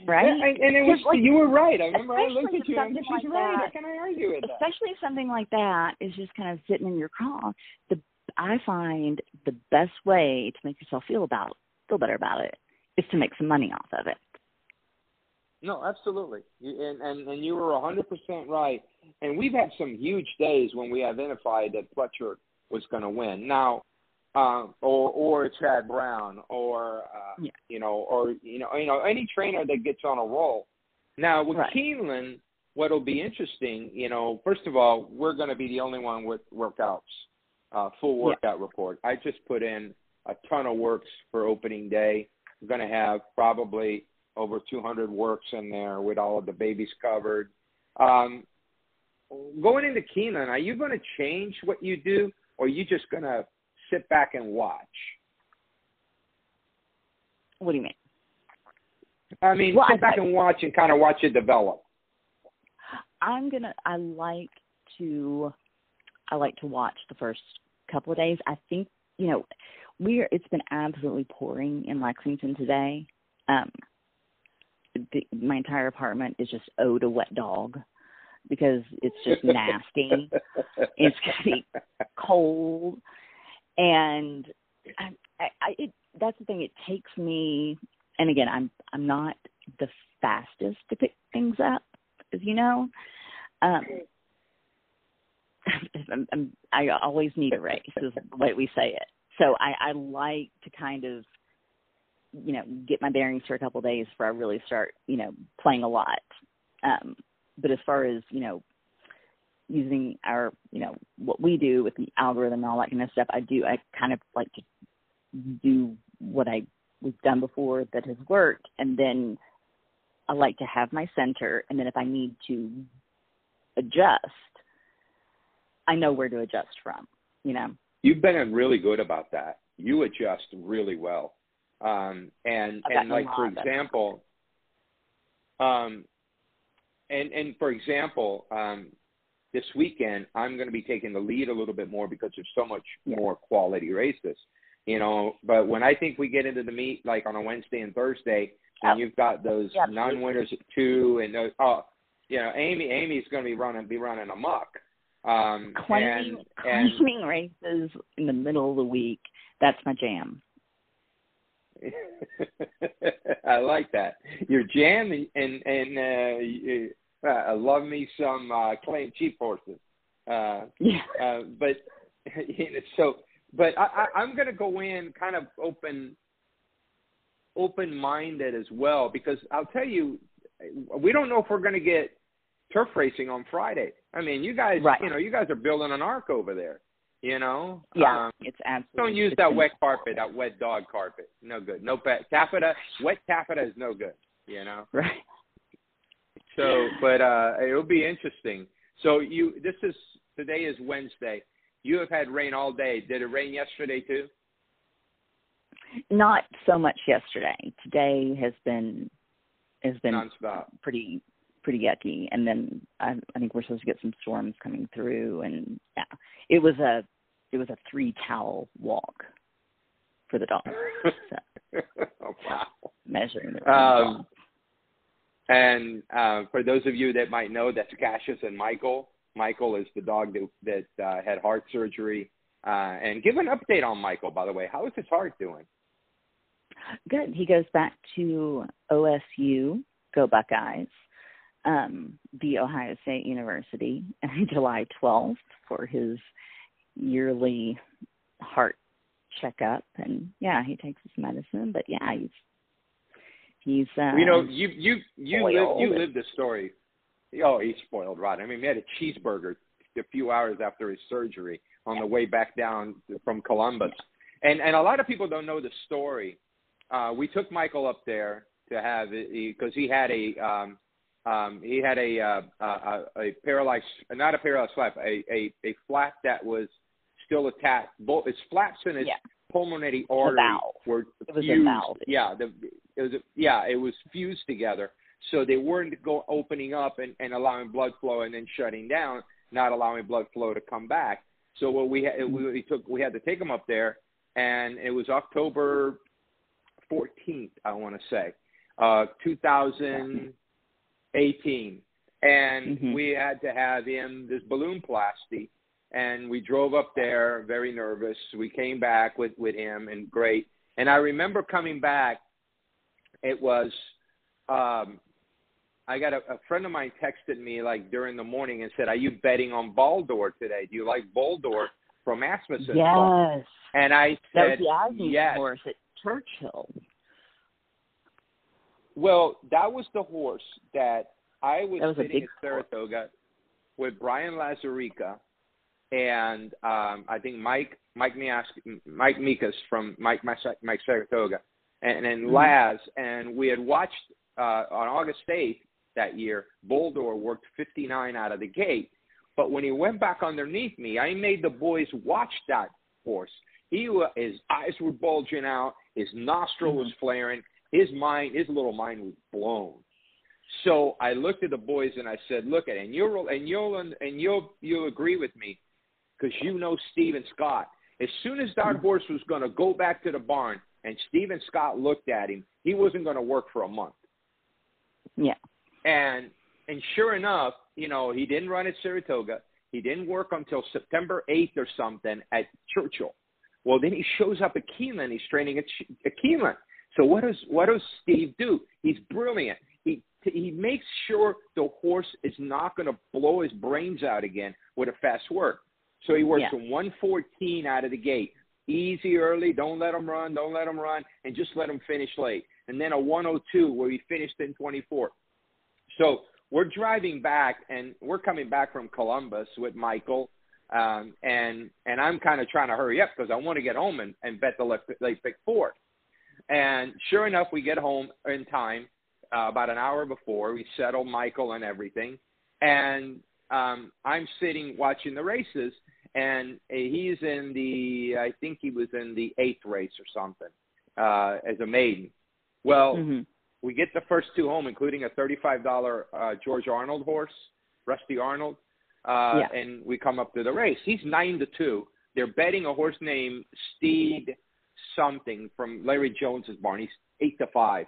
Right? And, and it was like- you were right. I remember I especially looked at you and she's like right. How that- can I argue with that? Especially if something like that is just kind of sitting in your craw. The I find the best way to make yourself feel about feel better about it is to make some money off of it. No, absolutely. And, and and you were a hundred percent right. And we've had some huge days when we identified that Pletcher was going to win. Now, uh, or or Chad Brown, or uh, Yeah. you know, or you know, you know, any trainer that gets on a roll. Now with Right. Keeneland, what'll be interesting, you know, first of all, we're going to be the only one with workouts, uh, full Yeah. workout report. I just put in a ton of works for opening day. We're going to have probably over 200 works in there with all of the babies covered. Um, going into Keenan, are you going to change what you do, or are you just going to sit back and watch? What do you mean? I mean, Well, sit I- back and watch and kind of watch it develop. I'm gonna. I like to. I like to watch the first couple of days. I think you know, we're. It's been absolutely pouring in Lexington today. Um, the, my entire apartment is just owed a wet dog because it's just nasty. It's cold, and I, I, it, that's the thing. It takes me, and again, I'm I'm not the fastest to pick things up, as you know. Um, I'm, I'm, I always need a race, is the way we say it. So I, I like to kind of, you know, get my bearings for a couple of days before I really start, you know, playing a lot. Um, but as far as you know, using our, you know, what we do with the algorithm and all that kind of stuff, I do, I kind of like to do what I we've done before that has worked, and then I like to have my center, and then if I need to adjust, I know where to adjust from. You know, you've been really good about that. You adjust really well, um, and and like for example, um, and and for example, um, this weekend I'm going to be taking the lead a little bit more because there's so much more quality races you know. But when I think we get into the meet, like on a Wednesday and Thursday, and you've got those yep. non-winners at two, and those, oh, you know, Amy, Amy's going to be running, be running amok. Um, claiming, and, claiming races in the middle of the week. That's my jam. I like that. Your jam and and, and uh, uh, I love me some uh, claim cheap horses. Uh, yeah. Uh, but you know, so but I, I, I'm going to go in kind of open, open-minded as well because I'll tell you, we don't know if we're going to get turf racing on Friday. I mean, you guys, right. you know, you guys are building an arc over there. You know, yeah, um, it's absolutely. Don't use that wet carpet, that wet dog carpet. No good. No pet taffeta. Wet taffeta is no good. You know. Right. So, but uh it'll be interesting. So you, this is today is Wednesday. You have had rain all day. Did it rain yesterday too? Not so much yesterday. Today has been has been Non-stop. pretty pretty yucky. And then I, I think we're supposed to get some storms coming through. And yeah, it was a it was a three towel walk for the dog. So, oh, wow. Measuring the um, and uh, for those of you that might know, that's Cassius and Michael. Michael is the dog that, that uh, had heart surgery. Uh, and give an update on Michael, by the way. How is his heart doing? Good. He goes back to OSU, go Buckeyes, um, the Ohio State University, July 12th for his yearly heart checkup. And yeah, he takes his medicine, but yeah, he's he's uh, you know you you you live, you lived the story Oh, he's spoiled rotten. I mean, he had a cheeseburger a few hours after his surgery on the way back down from Columbus. And and a lot of people don't know the story. Uh, we took Michael up there to have because he, he had a um, um, he had a, uh, a a paralyzed not a paralyzed flap a a, a flap that was still attached. Both his flaps and his yeah. pulmonary artery were fused. Yeah, the, it was a, yeah it was fused together. So they weren't go opening up and, and allowing blood flow and then shutting down, not allowing blood flow to come back. So what we had, we, we took, we had to take them up there, and it was October 14th, I want to say, uh, 2018, and mm-hmm. we had to have him this balloon plasty, and we drove up there very nervous. We came back with with him, and great. And I remember coming back. It was um, I got a, a friend of mine texted me like during the morning and said, "Are you betting on Boldor today? Do you like Boldor from Asmussen?" Yes. And I said, that was the yes. horse at Churchill. Well, that was the horse that I was, was sitting at Saratoga horse. with Brian Lazarica and um, I think Mike Mike Mias, Mike Mikas from Mike Mike Saratoga and, and mm-hmm. Laz, and we had watched uh, on August 8th that year, Boldor worked 59 out of the gate. But when he went back underneath me, I made the boys watch that horse. He his eyes were bulging out, his nostril was mm-hmm. flaring, his mind, his little mind was blown. So I looked at the boys and I said, "Look at it, and you'll and you'll and you'll you'll agree with me because you know Stephen Scott. As soon as that mm-hmm. horse was going to go back to the barn, and Stephen Scott looked at him, he wasn't going to work for a month. Yeah. And and sure enough, you know, he didn't run at Saratoga. He didn't work until September 8th or something at Churchill. Well, then he shows up at Keeneland. He's training at, at Keeneland. So what does what does Steve do? He's brilliant. He he makes sure the horse is not going to blow his brains out again with a fast work. So he works yeah. from 114 out of the gate. Easy early, don't let them run, don't let them run, and just let them finish late. And then a 102 where he finished in 24. So we're driving back, and we're coming back from Columbus with Michael, um, and and I'm kind of trying to hurry up because I want to get home and, and bet the left late pick four. And sure enough, we get home in time, uh, about an hour before. We settle Michael and everything, and um, I'm sitting watching the races, and he's in the I think he was in the eighth race or something uh, as a maiden. Well, mm-hmm. we get the first two home, including a thirty-five dollar uh, George Arnold horse, Rusty Arnold, uh, yeah. and we come up to the race. He's nine to two. They're betting a horse named Steed something from Larry Jones's barn. He's eight to five.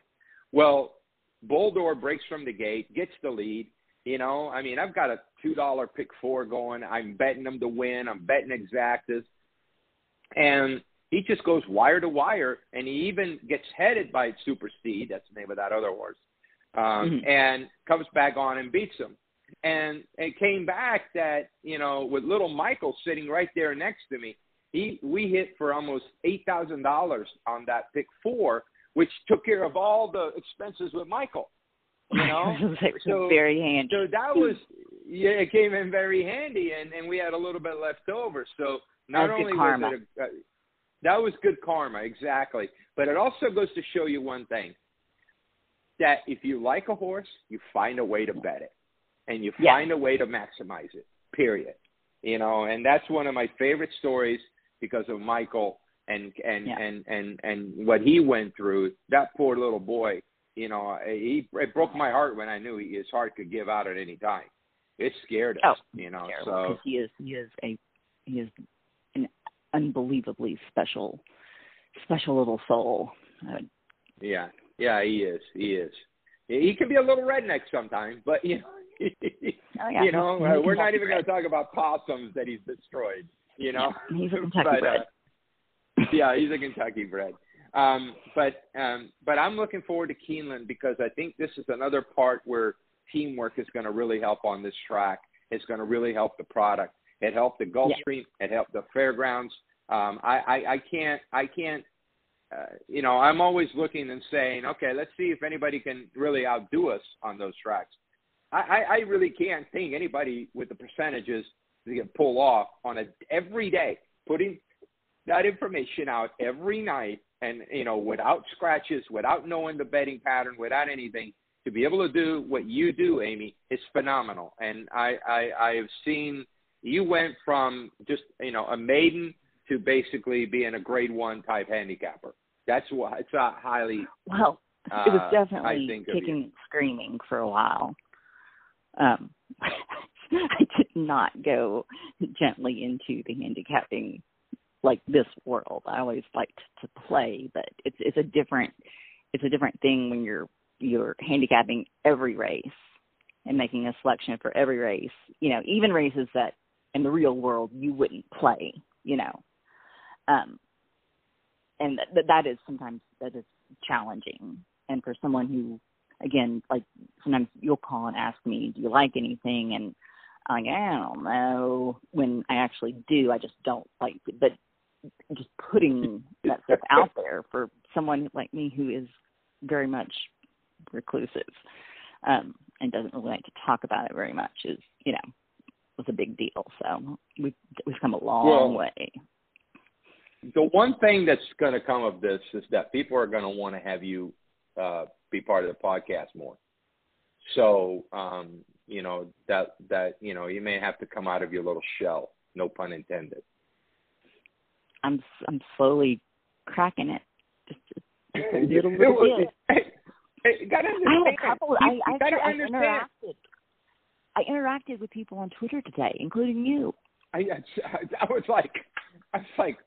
Well, Boldor breaks from the gate, gets the lead. You know, I mean, I've got a two dollar pick four going. I'm betting them to win. I'm betting exactas, and he just goes wire to wire, and he even gets headed by Super Steed. That's the name of that other horse, um, mm-hmm. and comes back on and beats him. And it came back that you know with little Michael sitting right there next to me, he we hit for almost eight thousand dollars on that pick four, which took care of all the expenses with Michael. You know, so very handy. So that was yeah, it came in very handy, and and we had a little bit left over. So not only was it a, uh, that was good karma, exactly, but it also goes to show you one thing: that if you like a horse, you find a way to bet it, and you find yeah. a way to maximize it. Period. You know, and that's one of my favorite stories because of Michael and and yeah. and and and what he went through. That poor little boy you know, he it broke my heart when I knew he, his heart could give out at any time. It scared us, oh, you know. So he is he is a he is an unbelievably special special little soul. Uh, yeah, yeah, he is. He is. He can be a little redneck sometimes, but you know, oh, yeah. you know, uh, we're not even going to talk about possums that he's destroyed. You know, yeah, he's a Kentucky but, bred. Uh, yeah, he's a Kentucky bred. Um, but um, but I'm looking forward to Keeneland because I think this is another part where teamwork is going to really help on this track. It's going to really help the product. It helped the Gulfstream. Yeah. It helped the fairgrounds. Um, I, I I can't I can't uh, you know I'm always looking and saying okay let's see if anybody can really outdo us on those tracks. I, I, I really can't think anybody with the percentages to get pull off on a every day putting that information out every night and you know without scratches, without knowing the betting pattern, without anything, to be able to do what you do, Amy, is phenomenal. And I I, I have seen you went from just you know a maiden to basically being a grade one type handicapper. That's what it's a highly well. It was uh, definitely kicking and screaming for a while. Um, I did not go gently into the handicapping like this world. I always liked to play, but it's it's a different it's a different thing when you're you're handicapping every race and making a selection for every race. You know, even races that in the real world you wouldn't play. You know, um, and that that is sometimes that is challenging. And for someone who, again, like sometimes you'll call and ask me, do you like anything? And I'm like, I don't know. When I actually do, I just don't like it. But just putting that stuff out there for someone like me who is very much reclusive um, and doesn't really like to talk about it very much is you know was a big deal. So we've we've come a long well, way. The one thing that's going to come of this is that people are going to want to have you uh, be part of the podcast more. So um, you know that that you know you may have to come out of your little shell. No pun intended. I'm I'm slowly cracking it. Just, just a little bit. Hey, gotta understand. I had a couple. I, I, gotta I interacted. I interacted with people on Twitter today, including you. I, I, I was like, I was like,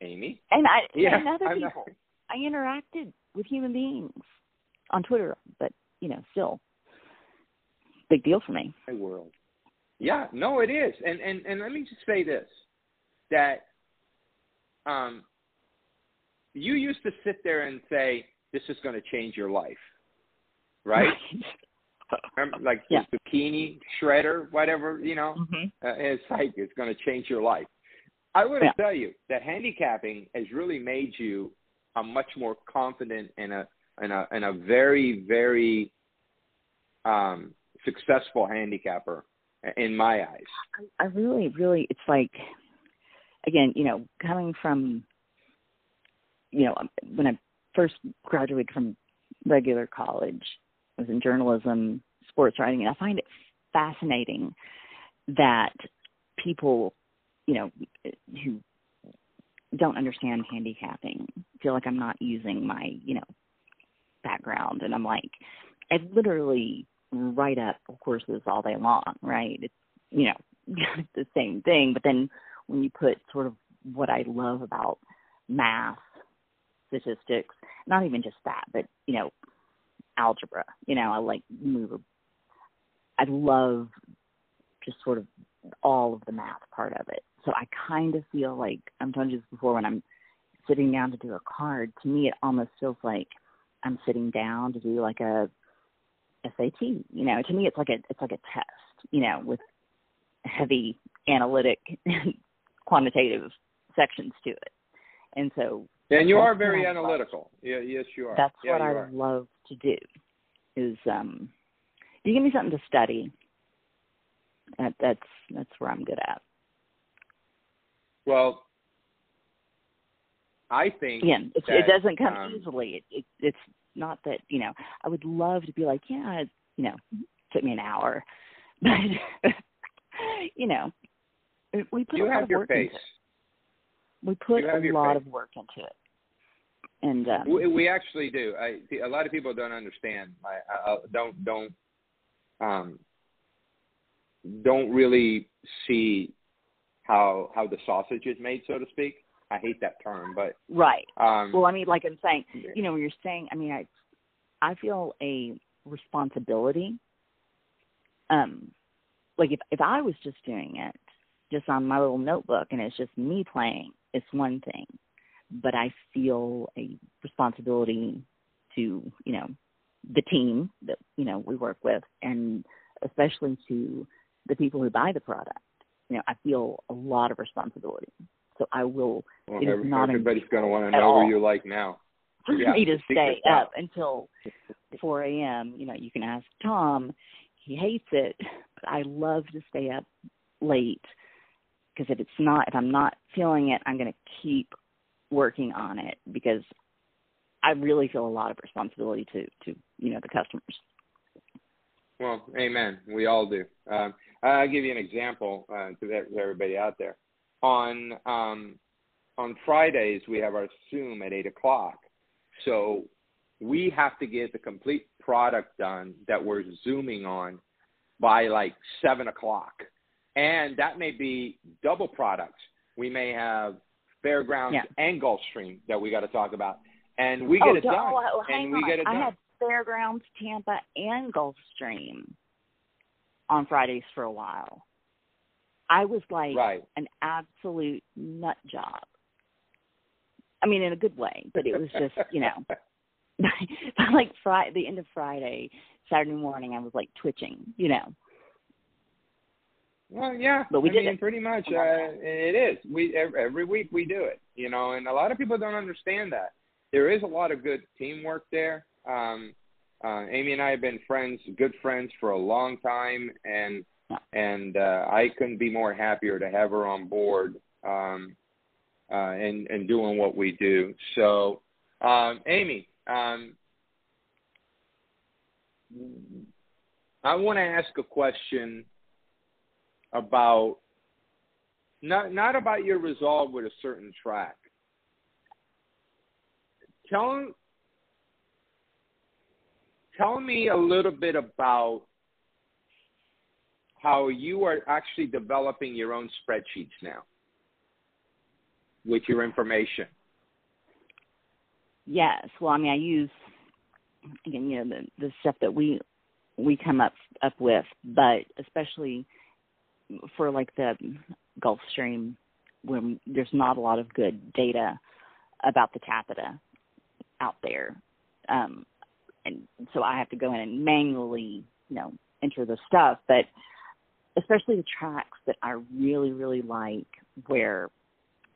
Amy. And I yeah, and other I'm people. Not... I interacted with human beings on Twitter, but you know, still, big deal for me. My world. Yeah, no, it is, and and and let me just say this: that um, you used to sit there and say, "This is going to change your life," right? Like yeah. the zucchini shredder, whatever you know. Mm-hmm. Uh, it's like it's going to change your life. I would yeah. tell you that handicapping has really made you a much more confident and a and a and a very very um, successful handicapper in my eyes. I, I really, really, it's like, again, you know, coming from, you know, when I first graduated from regular college, I was in journalism, sports writing, and I find it fascinating that people, you know, who don't understand handicapping feel like I'm not using my, you know, background. And I'm like, I literally write up courses all day long, right? It's, you know, it's the same thing. But then when you put sort of what I love about math, statistics, not even just that, but, you know, algebra, you know, I like move, I love just sort of all of the math part of it. So I kind of feel like I'm telling you this before when I'm sitting down to do a card, to me it almost feels like I'm sitting down to do like a SAT. You know, to me it's like a it's like a test, you know, with heavy analytic quantitative sections to it. And so And you are very analytical. Yeah, yes you are. That's yeah, what I would love to do is um you give me something to study. That, that's that's where I'm good at. Well, I think again, that, it doesn't come um, easily. It, it, it's not that you know. I would love to be like, yeah, it, you know, took me an hour, but you know, we put you a lot of work pace. into it. We put a lot of work into it, and um, We, we actually do. I see, a lot of people don't understand. I, I, I don't don't um don't really see how how the sausage is made, so to speak. I hate that term, but right. um, Well, I mean, like I'm saying, you know, when you're saying, I mean, I, I feel a responsibility. Um, like if if I was just doing it just on my little notebook and it's just me playing, it's one thing, but I feel a responsibility to you know the team that you know we work with, and especially to the people who buy the product. You know, I feel a lot of responsibility. So I will well, it is every- not everybody's going to want to know all. who you like now. for Yeah, me to stay up until 4 a.m. You know, you can ask Tom. He hates it, but I love to stay up late because if it's not, if I'm not feeling it, I'm going to keep working on it because I really feel a lot of responsibility to to you know the customers. Well, amen. We all do. Um, I'll give you an example uh, to everybody out there. On um, on Fridays, we have our Zoom at eight o'clock. So we have to get the complete product done that we're zooming on by like seven o'clock, and that may be double products. We may have Fairgrounds Yeah. and Gulfstream that we got to talk about, and we oh, get it don't- done. oh, and we on. get it done. I had Fairgrounds, Tampa, and Gulfstream on Fridays for a while. I was like right. an absolute nut job. I mean, in a good way, but it was just, you know, by like Friday, the end of Friday, Saturday morning, I was like twitching, you know. Well, yeah, But we I did mean, it. pretty much. Uh, it is. We every week we do it, you know, and a lot of people don't understand that. There is a lot of good teamwork there. Um, uh, Amy and I have been friends, good friends for a long time, and and uh, I couldn't be more happier to have her on board um, uh, and and doing what we do. So, um, Amy, um, I want to ask a question about not not about your resolve with a certain track. Tell tell me a little bit about how you are actually developing your own spreadsheets now with your information. Yes. Well, I mean, I use again, you know, the the stuff that we we come up up with, but especially for like the Gulf Stream when there's not a lot of good data about the Tapeta out there, um, and so I have to go in and manually, you know, enter the stuff. But especially the tracks that I really, really like, where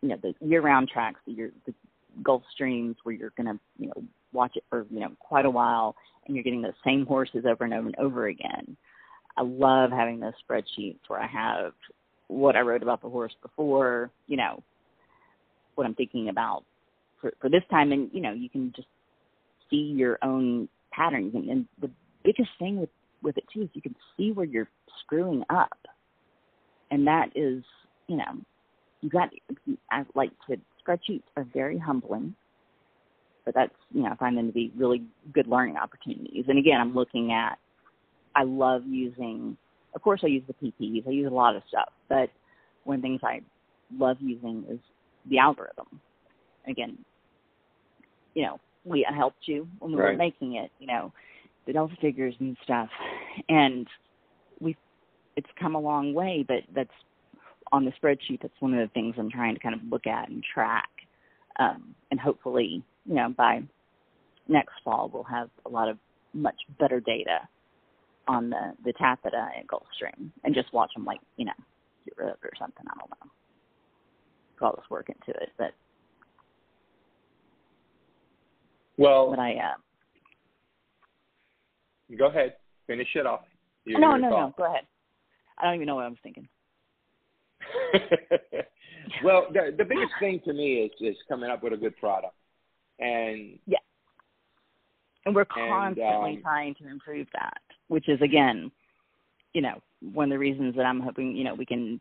you know the year-round tracks, you're the Gulf Streams, where you're going to, you know, watch it for you know quite a while, and you're getting the same horses over and over and over again. I love having those spreadsheets where I have what I wrote about the horse before, you know, what I'm thinking about for, for this time. And, you know, you can just see your own patterns. And, and the biggest thing with, with it too is you can see where you're screwing up. And that is, you know, you got, I like to, spreadsheets are very humbling, but that's, you know, I find them to be really good learning opportunities. And again, I'm looking at, I love using, of course I use the PPs, I use a lot of stuff, but one of the things I love using is the algorithm. Again, you know, we helped you when we right. were making it, you know, the delta figures and stuff. And we it's come a long way, but that's on the spreadsheet that's one of the things I'm trying to kind of look at and track. Um, and hopefully, you know, by next fall we'll have a lot of much better data on the the Tapeta and Gulfstream and just watch them like, you know, get rid of it or something. I don't know. Put all this work into it, but well, but I uh, go ahead, finish it off. Your, no, no, no. Go ahead. I don't even know what I was thinking. well, the the biggest thing to me is is coming up with a good product, and yeah, and we're constantly and, um, trying to improve that, which is again, you know, one of the reasons that I'm hoping you know we can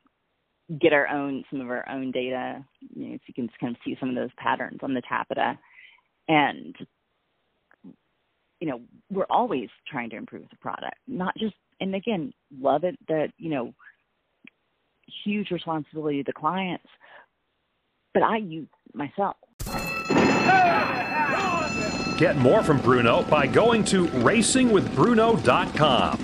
get our own some of our own data, you know, so you can kind of see some of those patterns on the Tapeta, and you know, we're always trying to improve the product, not just and again, love it that you know huge responsibility to the clients, but I use myself. Get more from Bruno by going to racingwithbruno.com.